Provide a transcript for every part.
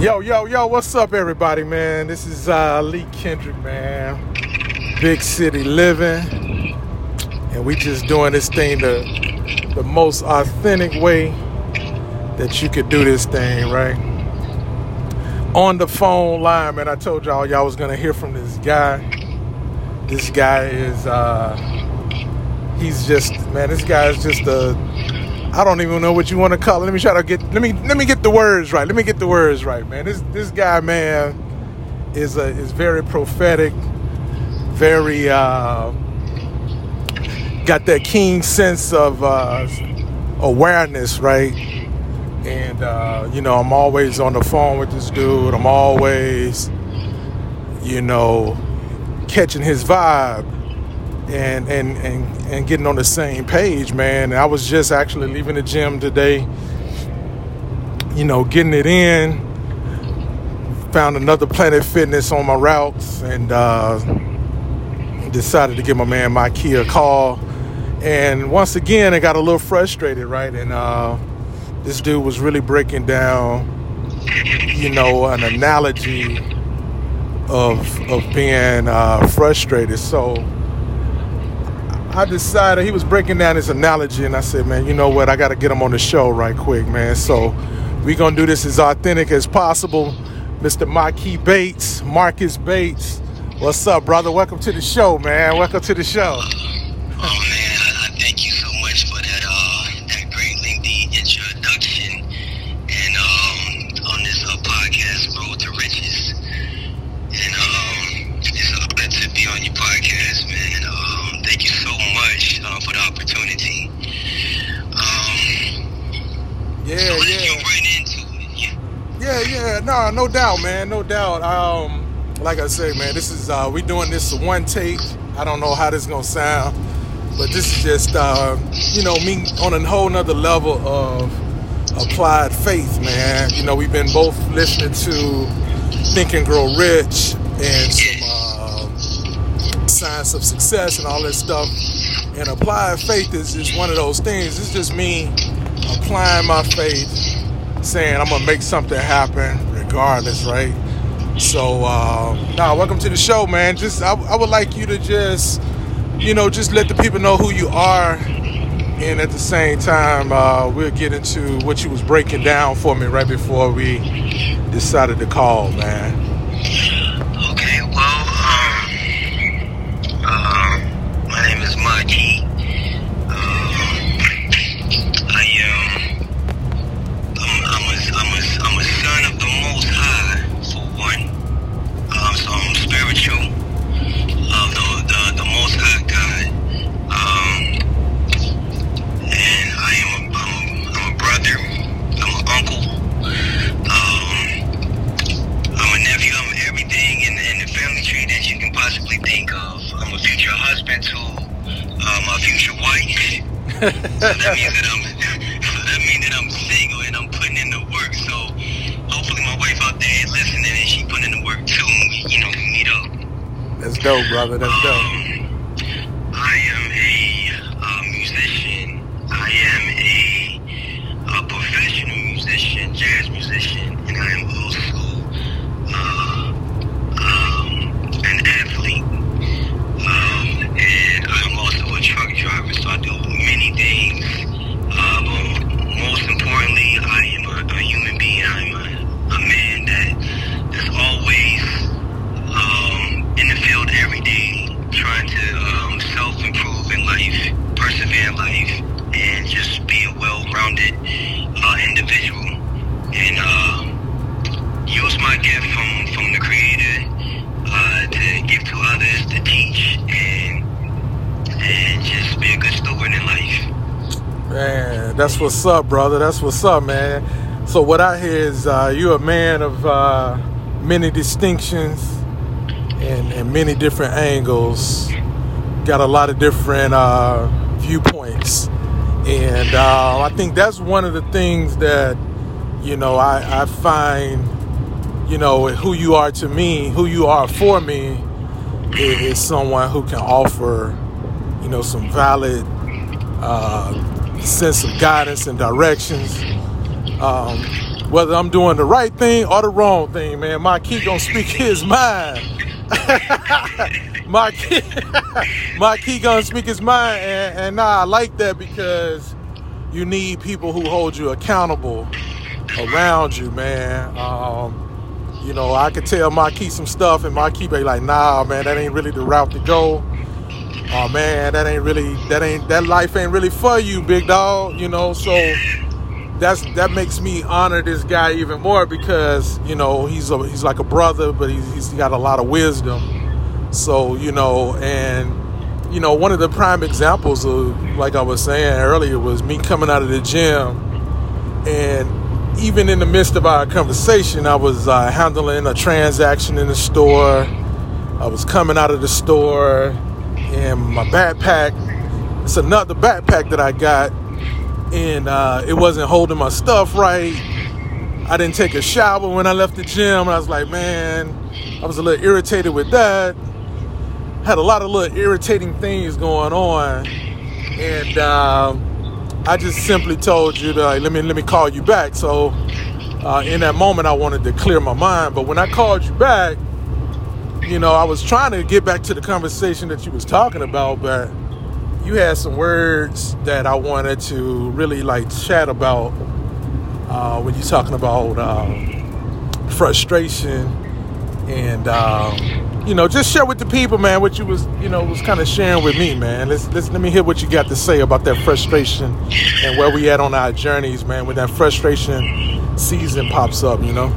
Yo, yo, yo, what's up, everybody, man? This is uh, Lee Kendrick, man. Big city living. And we just doing this thing the, the most authentic way that you could do this thing, right? On the phone line, man, I told y'all y'all was gonna hear from this guy. This guy is, uh, he's just, man, this guy is just a, I don't even know what you want to call it. Let me try to get let me let me get the words right. Let me get the words right, man. This this guy, man, is a is very prophetic, very uh, got that keen sense of uh, awareness, right? And uh, you know, I'm always on the phone with this dude. I'm always, you know, catching his vibe and and and and getting on the same page, man. I was just actually leaving the gym today, you know, getting it in. Found another Planet Fitness on my routes and uh, decided to give my man Mikey a call. And once again, I got a little frustrated, right? And uh, this dude was really breaking down, you know, an analogy of of being uh, frustrated. So I decided he was breaking down his analogy, and I said, man, you know what? I got to get him on the show right quick, man. So we're gonna do this as authentic as possible. Mr. Marquis Bates, Marcus Bates, what's up, brother? Welcome to the show, man. Welcome to the show. Oh, no doubt, man, no doubt. Um, like I say, man, this is uh, we doing this one take. I don't know how this gonna sound, but this is just uh, you know me on a whole nother level of applied faith, man. You know, we've been both listening to Think and Grow Rich and some uh, Science of Success and all that stuff. And applied faith is, just one of those things. It's just me applying my faith saying I'm gonna make something happen regardless, right? So, uh, nah, welcome to the show, man. Just I, I would like you to just, you know, just let the people know who you are, and at the same time, uh, we'll get into what you was breaking down for me right before we decided to call, man. That means that I'm. So that means that I'm single and I'm putting in the work. So hopefully my wife out there is listening and she putting in the work too. And we, you know, we meet up. That's dope, brother. That's dope. Um, that's what's up, brother. That's what's up, man. So what I hear is uh, you're a man of uh, many distinctions and, and many different angles. Got a lot of different uh, viewpoints, and uh, I think that's one of the things that you know I, I find you know who you are to me, who you are for me, is, is someone who can offer you know some valid uh, sense of guidance and directions. Um, whether I'm doing the right thing or the wrong thing, man. Mikey gonna speak his mind. Mikey, Mikey gonna speak his mind, and, and nah, I like that because you need people who hold you accountable around you, man. Um, you know, I could tell Mikey some stuff, and Mikey be like, "Nah, man, that ain't really the route to go." Oh man, that ain't really that ain't that life ain't really for you, big dog. You know, so that's that makes me honor this guy even more because you know he's a he's like a brother, but he's, he's got a lot of wisdom. So you know, and you know, one of the prime examples of like I was saying earlier was me coming out of the gym and even in the midst of our conversation, I was uh, handling a transaction in the store. I was coming out of the store, and my backpack. It's another backpack that I got, and uh, it wasn't holding my stuff right. I didn't take a shower when I left the gym. I was like, man, I was a little irritated with that. Had a lot of little irritating things going on, and. Um, I just simply told you to like, let me let me call you back. So uh, in that moment, I wanted to clear my mind. But when I called you back, you know, I was trying to get back to the conversation that you was talking about, but you had some words that I wanted to really like chat about uh, when you're talking about uh, frustration and. Um, you know, just share with the people, man, what you was, you know, was kind of sharing with me, man. Let's, let's let me hear what you got to say about that frustration and where we at on our journeys, man. When that frustration season pops up, you know.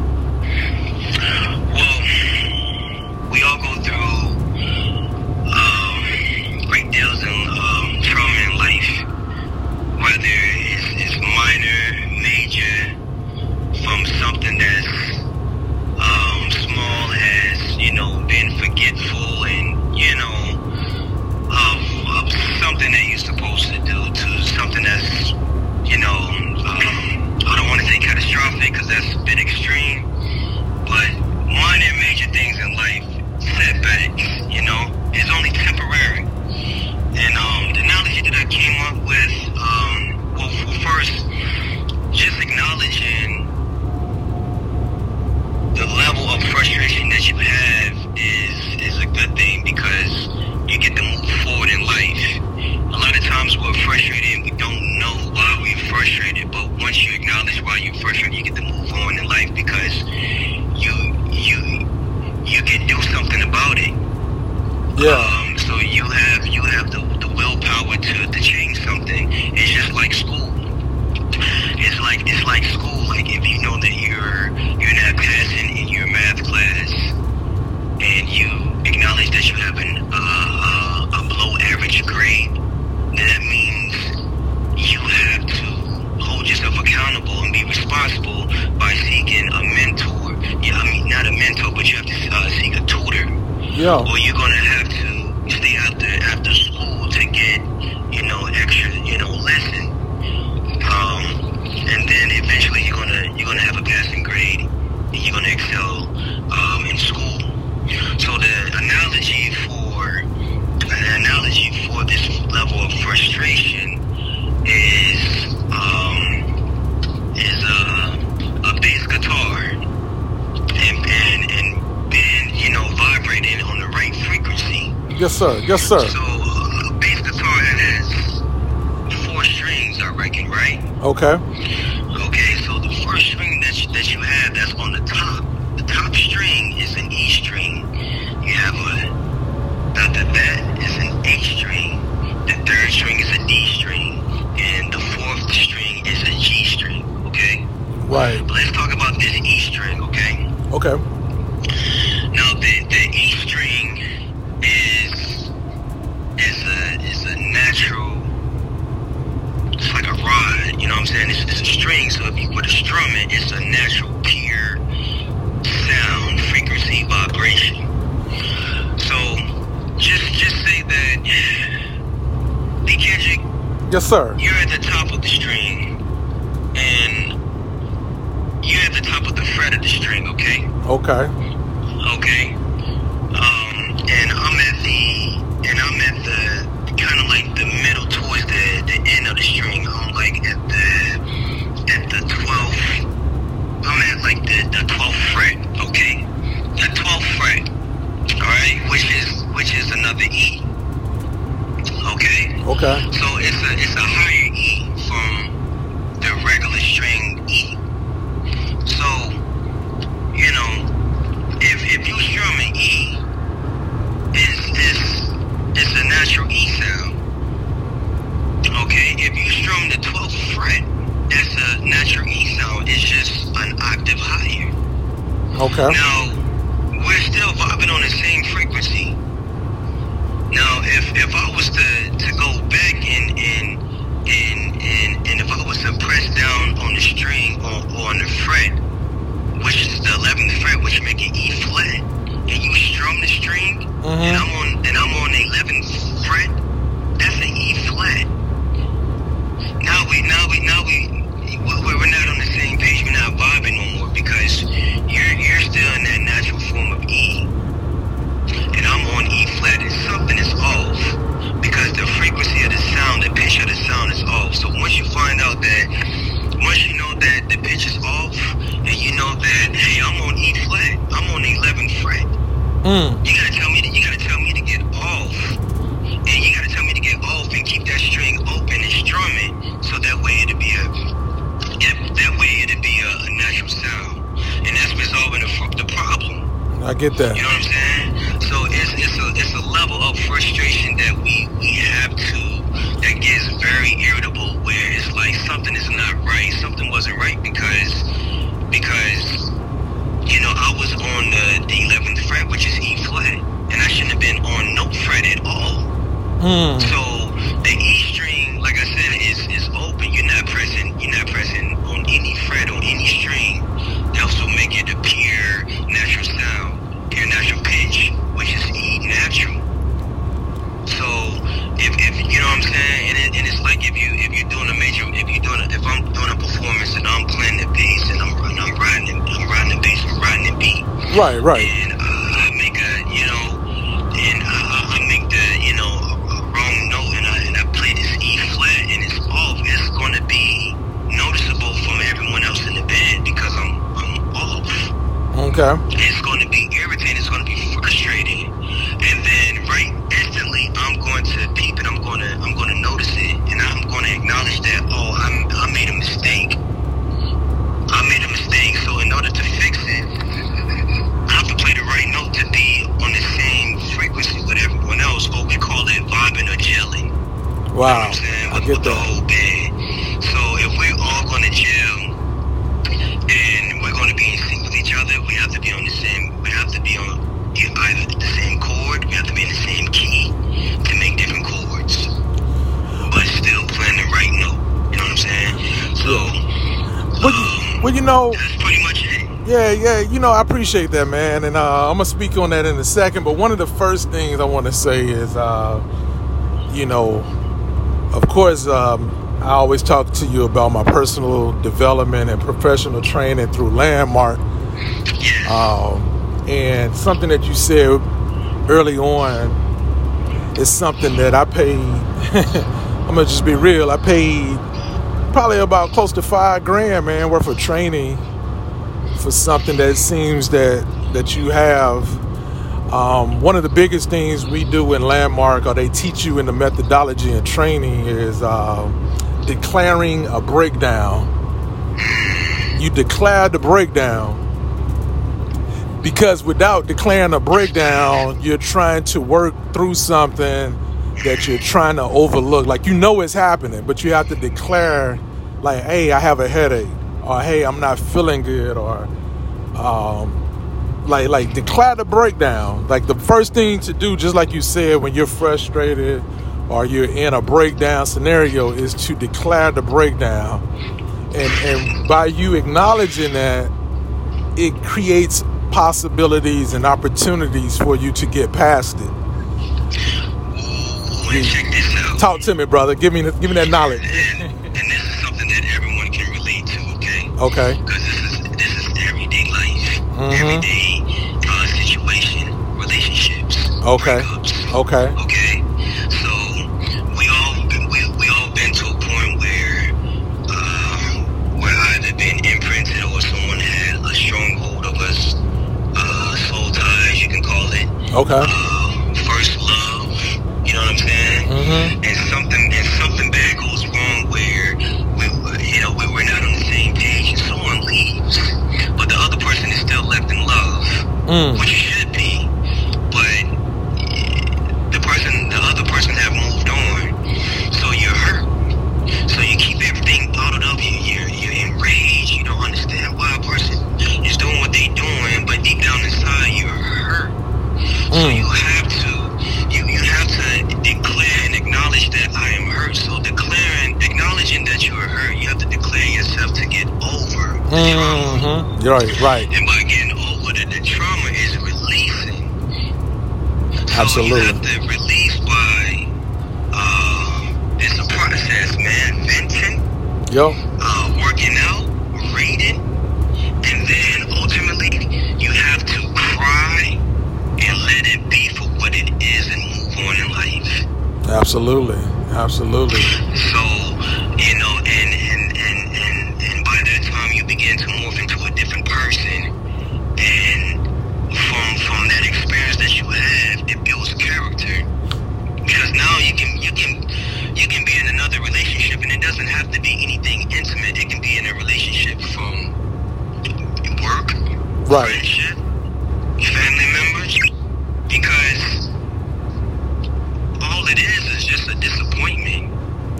Yeah. or you're gonna Yes, sir. Yes, sir. So uh, a bass guitar has four strings, I reckon, right? Okay, saying? It's, it's a string, so if you were to strum it, it's a natural, pure sound, frequency, vibration. So just just say that, D. Kendrick, Yes, sir. you're at the top of the string, and you're at the top of the fret of the string? Okay. Okay. Okay. So it's a it's a higher E from the regular string E. So, you know, if if you strum an E, it's it's it's a natural E sound. Okay, if you strum the twelfth fret, that's a natural E sound. It's just an octave higher. Okay. Now, Mm. So the E string, like I said, is is open. You're not pressing. You're not pressing on any fret on any string. That also make it a pure natural sound, pure natural pitch, which is E natural. So if, if you know what I'm saying, and, it, and it's like if you if you're doing a major, if you're doing a, if I'm doing a performance and I'm playing the bass and I'm and I'm riding I'm riding the bass, I'm riding the beat Right, right. and get with the whole band. So if we're all going to gel and we're going to be in sync with each other, we have to be on the same. We have to be on either the same chord. We have to be in the same key to make different chords, but still playing the right note. You know what I'm saying? So. Well, you, well, you know, That's pretty much. Yeah, yeah, you know, I appreciate that, man, and uh, I'm gonna speak on that in a second. But one of the first things I want to say is, uh, you know, course, um, I always talk to you about my personal development and professional training through Landmark, um, and something that you said early on is something that I paid. I'm gonna just be real. I paid probably about close to five grand, man, worth of training for something that seems that that you have. Um, one of the biggest things we do in Landmark, or they teach you in the methodology and training, is uh, declaring a breakdown. You declare the breakdown because without declaring a breakdown, you're trying to work through something that you're trying to overlook. Like you know it's happening, but you have to declare, like, "Hey, I have a headache," or "Hey, I'm not feeling good," or um, like like declare the breakdown. Like the first thing to do, just like you said, when you're frustrated or you're in a breakdown scenario, is to declare the breakdown. And and by you acknowledging that, it creates possibilities and opportunities for you to get past it. Ooh, and check this out. Talk to me, brother. Give me give me that knowledge. And, and this is something that everyone can relate to, okay? Okay. Because this is this is everyday life, Mhm. everyday Okay. Breakups, okay. Okay. So we all been, we, we all been to a point where uh, we're either been imprinted or someone had a stronghold of us, uh, soul ties, you can call it. Okay. Uh, first love, you know what I'm saying? Mm-hmm. And something and something bad goes wrong where we you know we were not on the same page, and someone leaves, but the other person is still left in love. Mm. Mm-hmm. Right, right. And by getting over the, the trauma is releasing. So Absolutely. you have to release by uh, it's a process, man. Venting, Yo. uh, working out, reading, and then ultimately you have to cry and let it be for what it is and move on in life. Absolutely. Absolutely.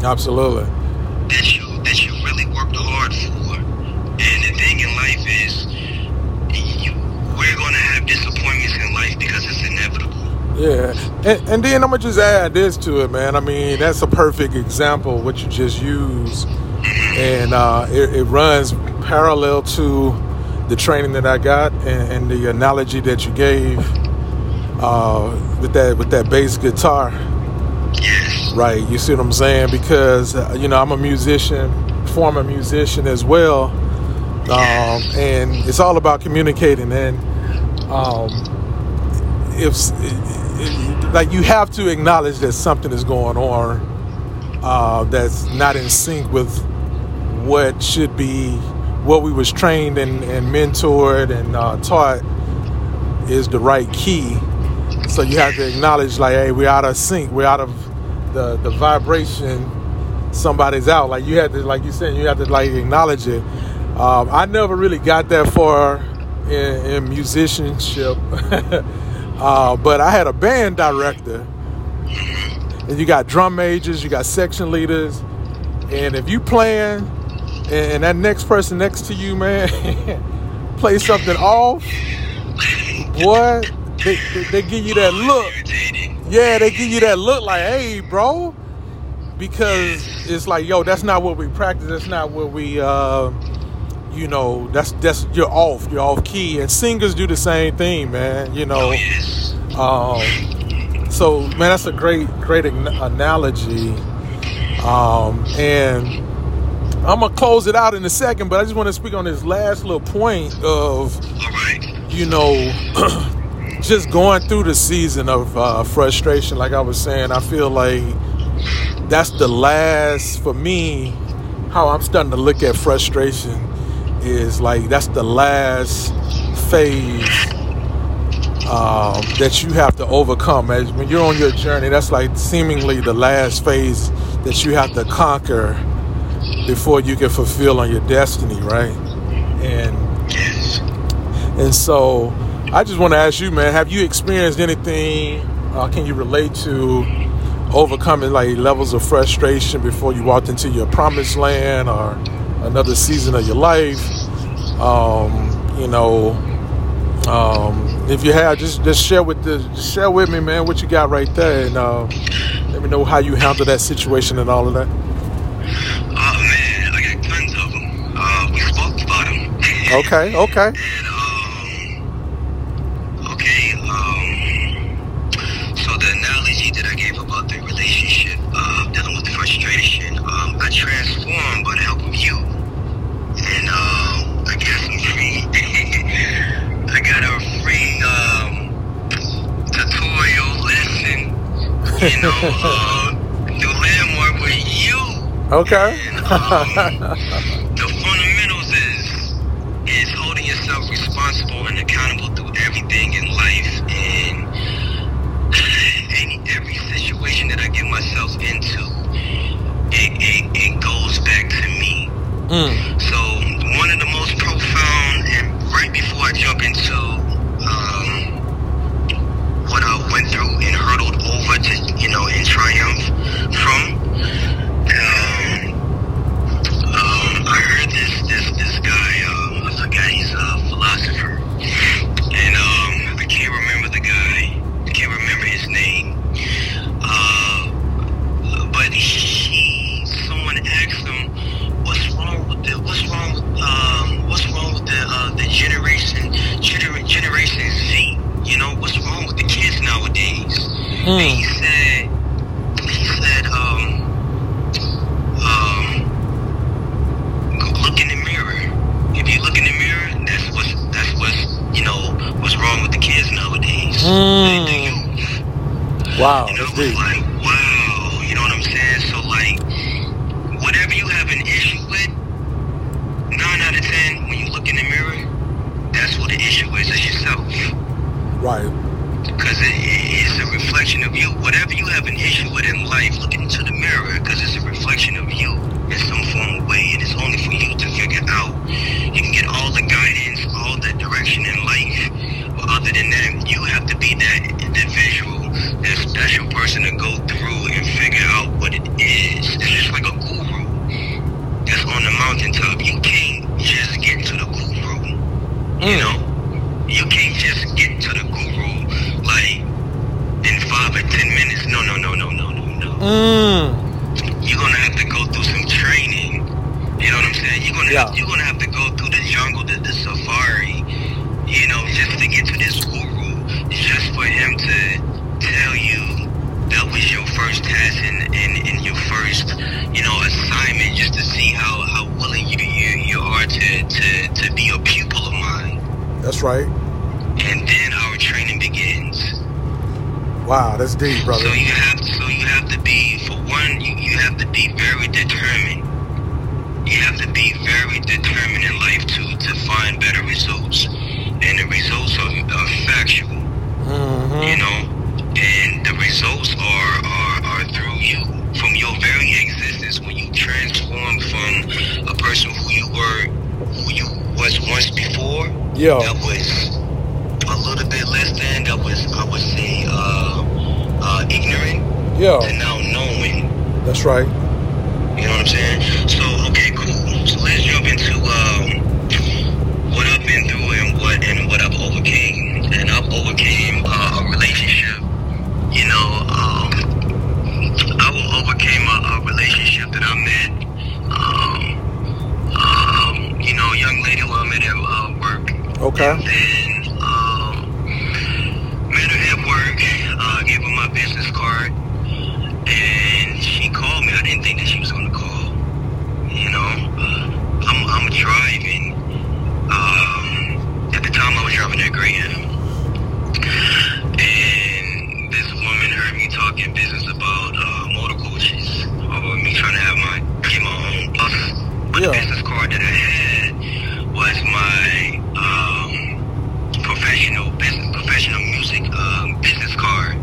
Absolutely. that you that you really worked hard for. And the thing in life is, you, we're going to have disappointments in life because it's inevitable. Yeah, and, and then I'm gonna just add this to it, man. I mean, that's a perfect example what you just used, and uh, it, it runs parallel to the training that I got and, and the analogy that you gave uh, with that with that bass guitar. Right, you see what I'm saying? Because uh, you know I'm a musician, former musician as well, um, and it's all about communicating. And um, if like you have to acknowledge that something is going on uh, that's not in sync with what should be what we was trained and, and mentored and uh, taught is the right key. So you have to acknowledge like, hey, we're out of sync. We're out of the the vibration. Somebody's out. Like you had to, like you said, you have to like acknowledge it. Um, I never really got that far in, in musicianship, uh, but I had a band director, and you got drum majors, you got section leaders, and if you playing, and, and that next person next to you, man, play something off, boy, they, they, they give you that look. Yeah, they give you that look like, hey, bro, because it's like, yo, that's not what we practice. That's not what we, uh, you know, that's that's you're off. You're off key, and singers do the same thing, man. You know, Oh, yes. um, so man, that's a great great an- analogy. Um, and I'm gonna close it out in a second, but I just want to speak on this last little point of you know, just going through the season of uh, frustration, like I was saying, I feel like that's the last, for me, how I'm starting to look at frustration is like that's the last phase um, that you have to overcome. As when you're on your journey, that's like seemingly the last phase that you have to conquer before you can fulfill on your destiny, right? And and so I just want to ask you, man, have you experienced anything? Uh, can you relate to overcoming like levels of frustration before you walked into your promised land or another season of your life? Um, you know, um, if you have, just just share with the share with me, man, what you got right there, and uh, let me know how you handle that situation and all of that. Oh, man, I got tons of them. Uh, we spoke about them. Okay, okay, know, uh, do landmark with you. Okay. And, um, the fundamentals is is holding yourself responsible and accountable through everything in life and any every situation that I get myself into, it, it, it goes back to me. Mm. Right. Because it, it's a reflection of you. Whatever you have an issue with in life, look into the mirror because it's a reflection of you in some form of way. And it's only for you to figure out. You can get all the guidance, all the direction in life. But other than that, you have to be that individual, that special person to go through and figure out what it is. And It's just like a guru that's on the mountaintop. You can't just get to the guru. You Mm. know? You can't just get to the guru like in five or ten minutes. No, no, no, no, no, no, no. Mm. You're gonna have to go through some training. You know what I'm saying? You're gonna Yeah. have, you're gonna have to go through the jungle, the, the safari. You know, just to get to this guru, just for him to tell you that was your first test and, and, and your first, you know, assignment, just to see how, how willing you, you you are to, to to be a pupil of mine. That's right. And then our training begins. Wow, that's deep, brother. So you have so you have to be for one you, you have to be very determined. You have to be very determined in life to to find better results, and the results are, are factual. Mm-hmm. You know, and the results are, are are through you from your very existence when you transform from a person who you were who you was once before Yeah. that was ignorant Yeah. to now knowing. That's right. You know what I'm saying? So okay, cool. So let's jump into um, what I've been through and what and what I've overcame. And I've overcame uh, a relationship. You know, um, I overcame a, a relationship that I met. Um, um, you know, a young lady who I met at uh, work. Okay. Yeah. business card that I had was my um, professional business, professional music um, business card.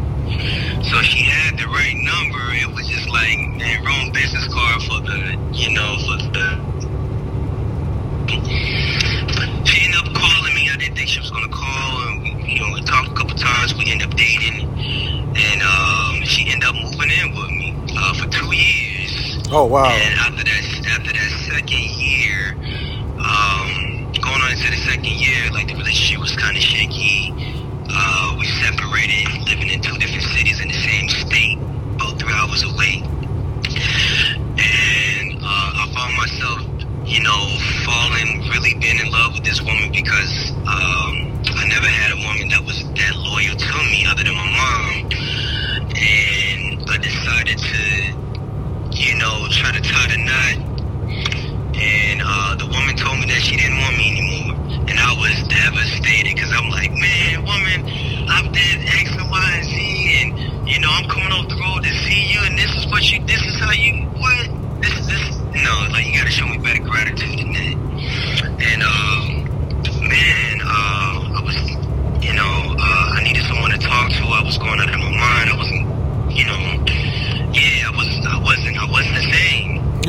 So she had the right number. It was just like, man, wrong business card for the, you know, for the. She ended up calling me. I didn't think she was gonna call, and we, you know, we talked a couple times. We ended up dating, and um, she ended up moving in with me uh, for two years. Oh wow. And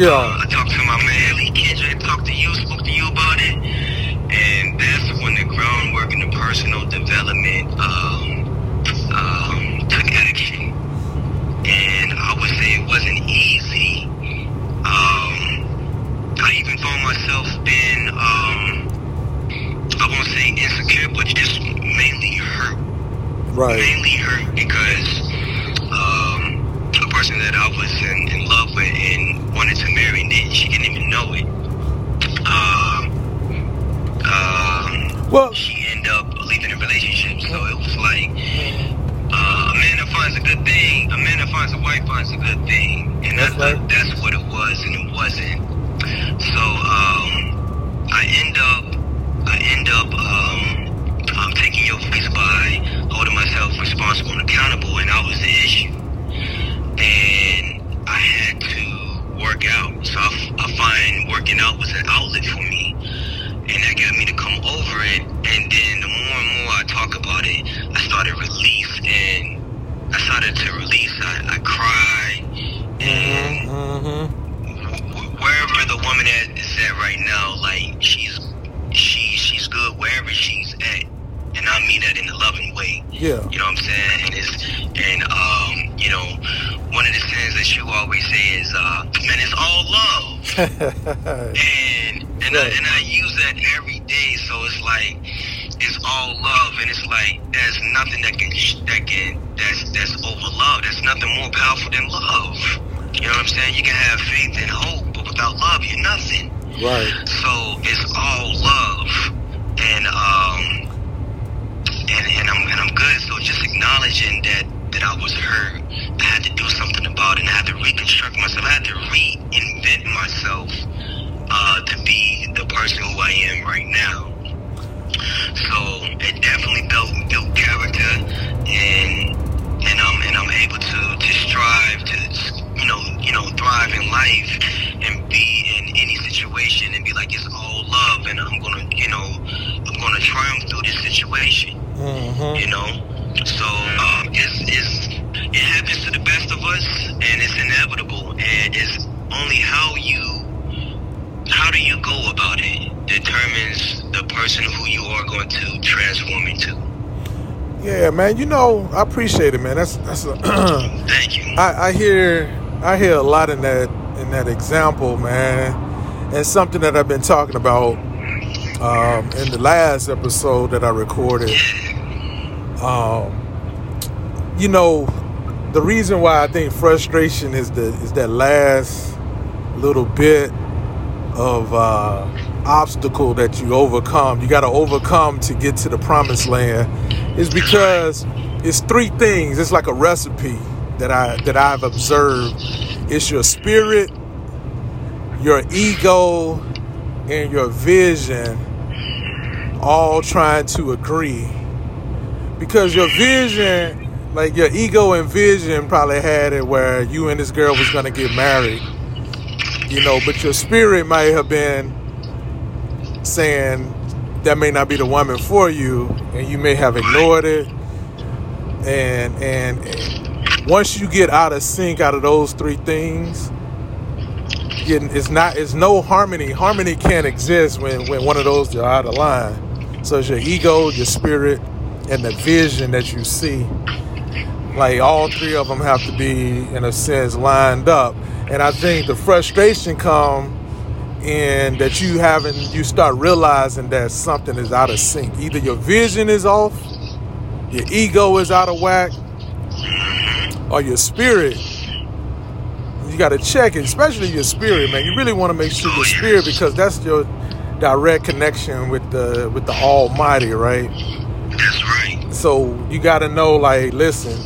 Yeah. É. é. Am right now. So it definitely built built character, and and I'm and I'm able to to strive to you know you know thrive in life and be in any situation and be like it's all love and I'm gonna you know I'm gonna triumph through this situation. Hmm you know? So um, it's it's it happens to the best of us and it's inevitable and it's only how you how do you go about it determines the person who you are going to transform into Yeah, man. You know, I appreciate it, man. That's that's. A thank you I, I hear I hear a lot in that in that example, man, and something that I've been talking about um, in the last episode that I recorded. Um, you know, the reason why I think frustration is the is that last little bit of uh, obstacle that you overcome. You got to overcome to get to the promised land. Is because it's three things. It's like a recipe that I that I've observed. It's your spirit, your ego, and your vision all trying to agree. Because your vision, like your ego and vision probably had it where you and this girl was gonna get married. You know, but your spirit might have been saying that may not be the woman for you and you may have ignored it. And and, and once you get out of sync out of those three things, it's not it's no harmony. Harmony can't exist when, when one of those are out of line. So it's your ego, your spirit, and the vision that you see. Like all three of them have to be, in a sense, lined up. And I think the frustration come in that you haven't you start realizing that something is out of sync. Either your vision is off, your ego is out of whack, or your spirit. You got to check it, especially your spirit, man. You really want to make sure your spirit because that's your direct connection with the with the Almighty, right? that's right So you got to know, like, listen,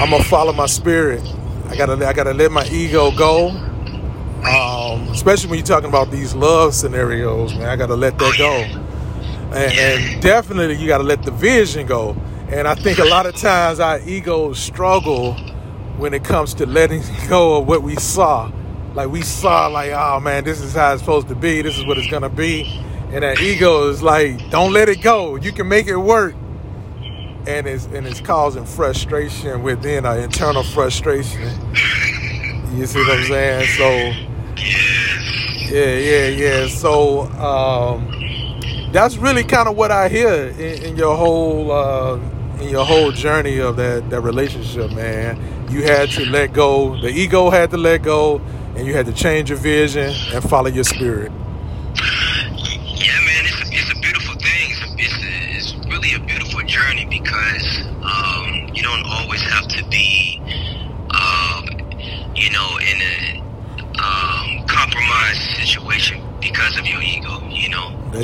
I'm gonna follow my spirit. I gotta I gotta let my ego go. Um, especially when you're talking about these love scenarios, man. I gotta let that go. And, and definitely you gotta let the vision go. And I think a lot of times our egos struggle when it comes to letting go of what we saw. Like we saw, like, oh man, this is how it's supposed to be. This is what it's gonna be. And that ego is like, don't let it go. You can make it work. And it's and it's causing frustration within our internal frustration. You see what I'm saying? So. Yeah, yeah, yeah. So um, that's really kind of what I hear in, in your whole uh, in your whole journey of that that relationship, man. You had to let go. The ego had to let go, and you had to change your vision and follow your spirit.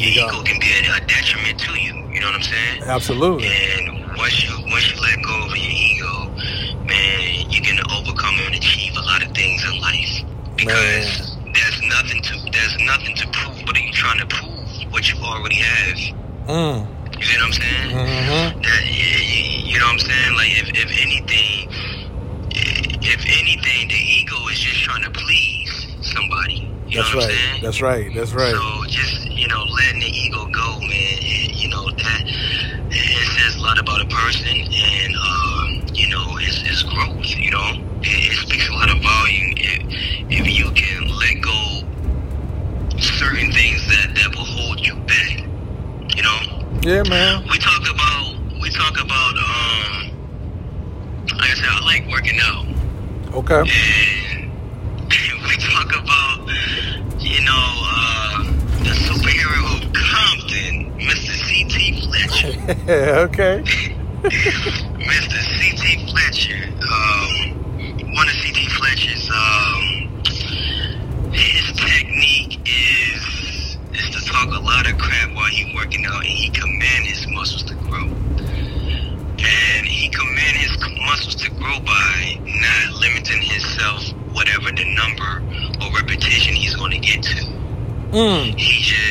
There your you go. can be a, a detriment to you. You know what I'm saying? Absolutely. And once you once you let go of your ego, man, you can overcome and achieve a lot of things in life. Because there's nothing to there's nothing to prove, but are you trying to prove what you already have? Mm. You see what I'm saying? hmm That you, you know what I'm saying? Like if, if anything, if anything, the ego is just trying to please somebody. You That's know what right. I'm saying? That's right. That's right. So just you know, letting the ego go, man. It, you know that it says a lot about a person, and um, you know, it's, it's growth. You know, it, it speaks a lot of volume if, if you can let go certain things that that will hold you back. You know, Yeah, man. we talk about we talk about um, like I said, I like working out Okay. and talk about, you know, uh, the superhero of Compton, Mr. C.T. Fletcher. okay. Mr. C.T. Fletcher, um, one of C.T. Fletcher's, um, his technique is, is to talk a lot of crap while he working out and he command his muscles to grow. And he command his muscles to grow by not limiting himself, the number or repetition he's going to get to. Mm. He just,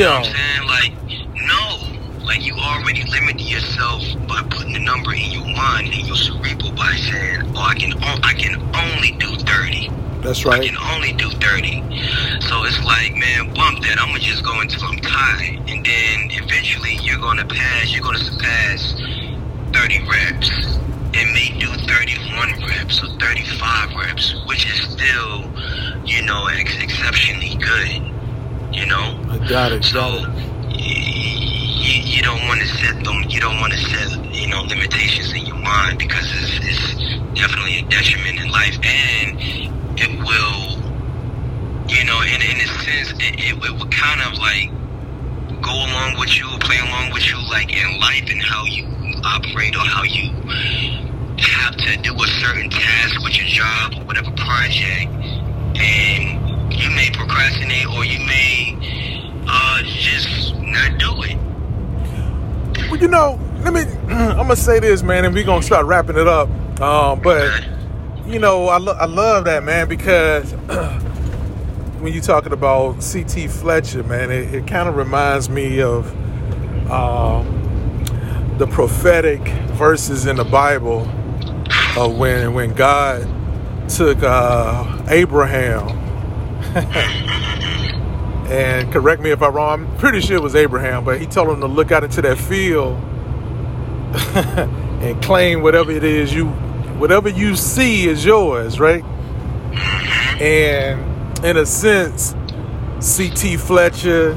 You know what I'm saying? Like no. Like you already limited yourself by putting the number in your mind and your cerebral by saying, "Oh, I can, o- I can only do 30. That's right. I can only do 30. So it's like, man, bump that. I'm going to just go until I'm tired. And then eventually you're going to pass, you're going to surpass 30 reps. And may do 31 reps or 35 reps, which is still, you know, ex- exceptionally good. You know? I got it. So you, you don't want to set them. You don't want to set you know limitations in your mind because it's, it's definitely a detriment in life, and it will, you know, in in a sense, it, it, it will kind of like go along with you, play along with you, like in life and how you operate or how you have to do a certain task with your job or whatever project, and you may procrastinate or you may uh, just not do it. Well, you know, let me. I'm gonna say this, man, and we're gonna start wrapping it up. Um, but you know, I, lo- I love that, man, because when you're talking about C.T. Fletcher, man, it, it kind of reminds me of um, the prophetic verses in the Bible of when when God took uh, Abraham. and correct me if I'm wrong. I'm pretty sure it was Abraham, but he told him to look out into that field and claim whatever it is you, whatever you see is yours, right? And in a sense, C.T. Fletcher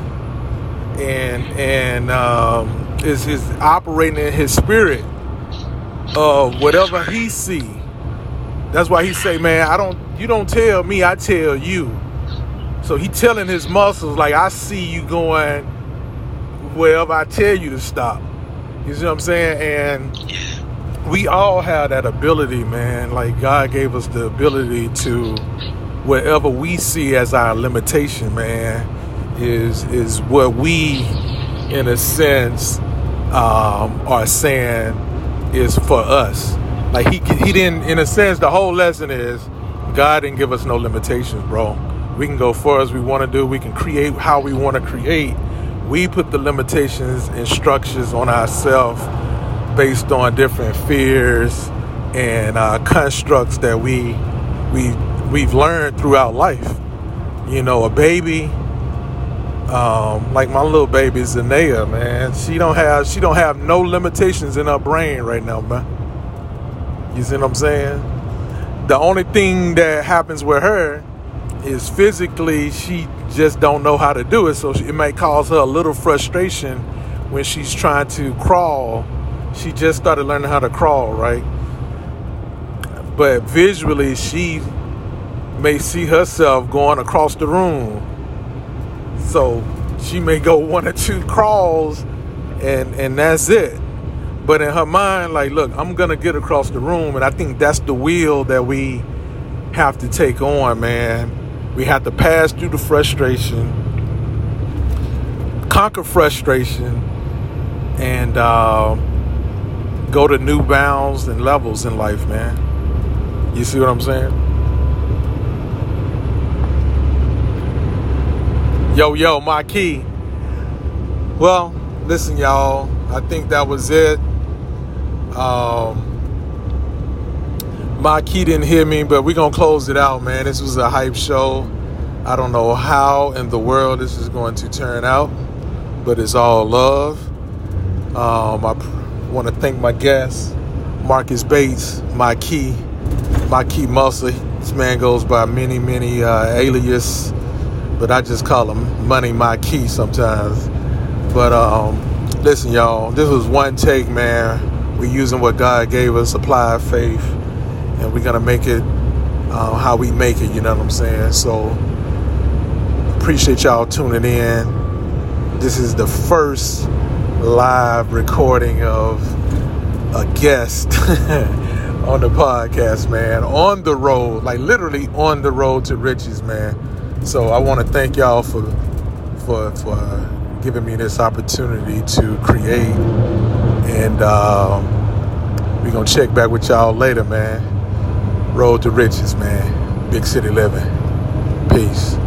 and and um, is is operating in his spirit of whatever he see. That's why he say, man, I don't, you don't tell me, I tell you. So he telling his muscles like, I see you going wherever I tell you to stop. You see what I'm saying? And we all have that ability, man. Like God gave us the ability to wherever we see as our limitation, man, is is what we in a sense, um, are saying is for us. Like he he didn't, in a sense, the whole lesson is God didn't give us no limitations, bro. We can go far as we want to do. We can create how we want to create. We put the limitations and structures on ourselves based on different fears and uh, constructs that we we we've learned throughout life. You know, a baby, um, like my little baby Zanea, man. She don't have she don't have no limitations in her brain right now, man. You see what I'm saying? The only thing that happens with her is physically she just don't know how to do it, so she, it may cause her a little frustration when she's trying to crawl. She just started learning how to crawl, right? But visually, she may see herself going across the room. So she may go one or two crawls and and that's it. But in her mind, like, look, I'm gonna get across the room, and I think that's the wheel that we have to take on, man. We have to pass through the frustration, conquer frustration, and uh, go to new bounds and levels in life, man. You see what I'm saying? Yo, yo, Mikey. Well, listen, y'all. I think that was it. Um, Mikey didn't hear me, but we're gonna close it out, man. This was a hype show. I don't know how in the world this is going to turn out, but it's all love. Um, I want to thank my guest, Marcus Bates, Mikey, my key muscle. This man goes by many, many uh, alias, but I just call him Money Mikey sometimes. But um, listen, y'all, this was one take, man. We're using what God gave us, supply of faith, and we're gonna make it uh, how we make it. You know what I'm saying? So appreciate y'all tuning in. This is the first live recording of a guest on the podcast, man. On the road, like literally on the road to riches, man. So I want to thank y'all for for for giving me this opportunity to create, and um, we're gonna check back with y'all later, man. Road to riches, man. Big city living. Peace.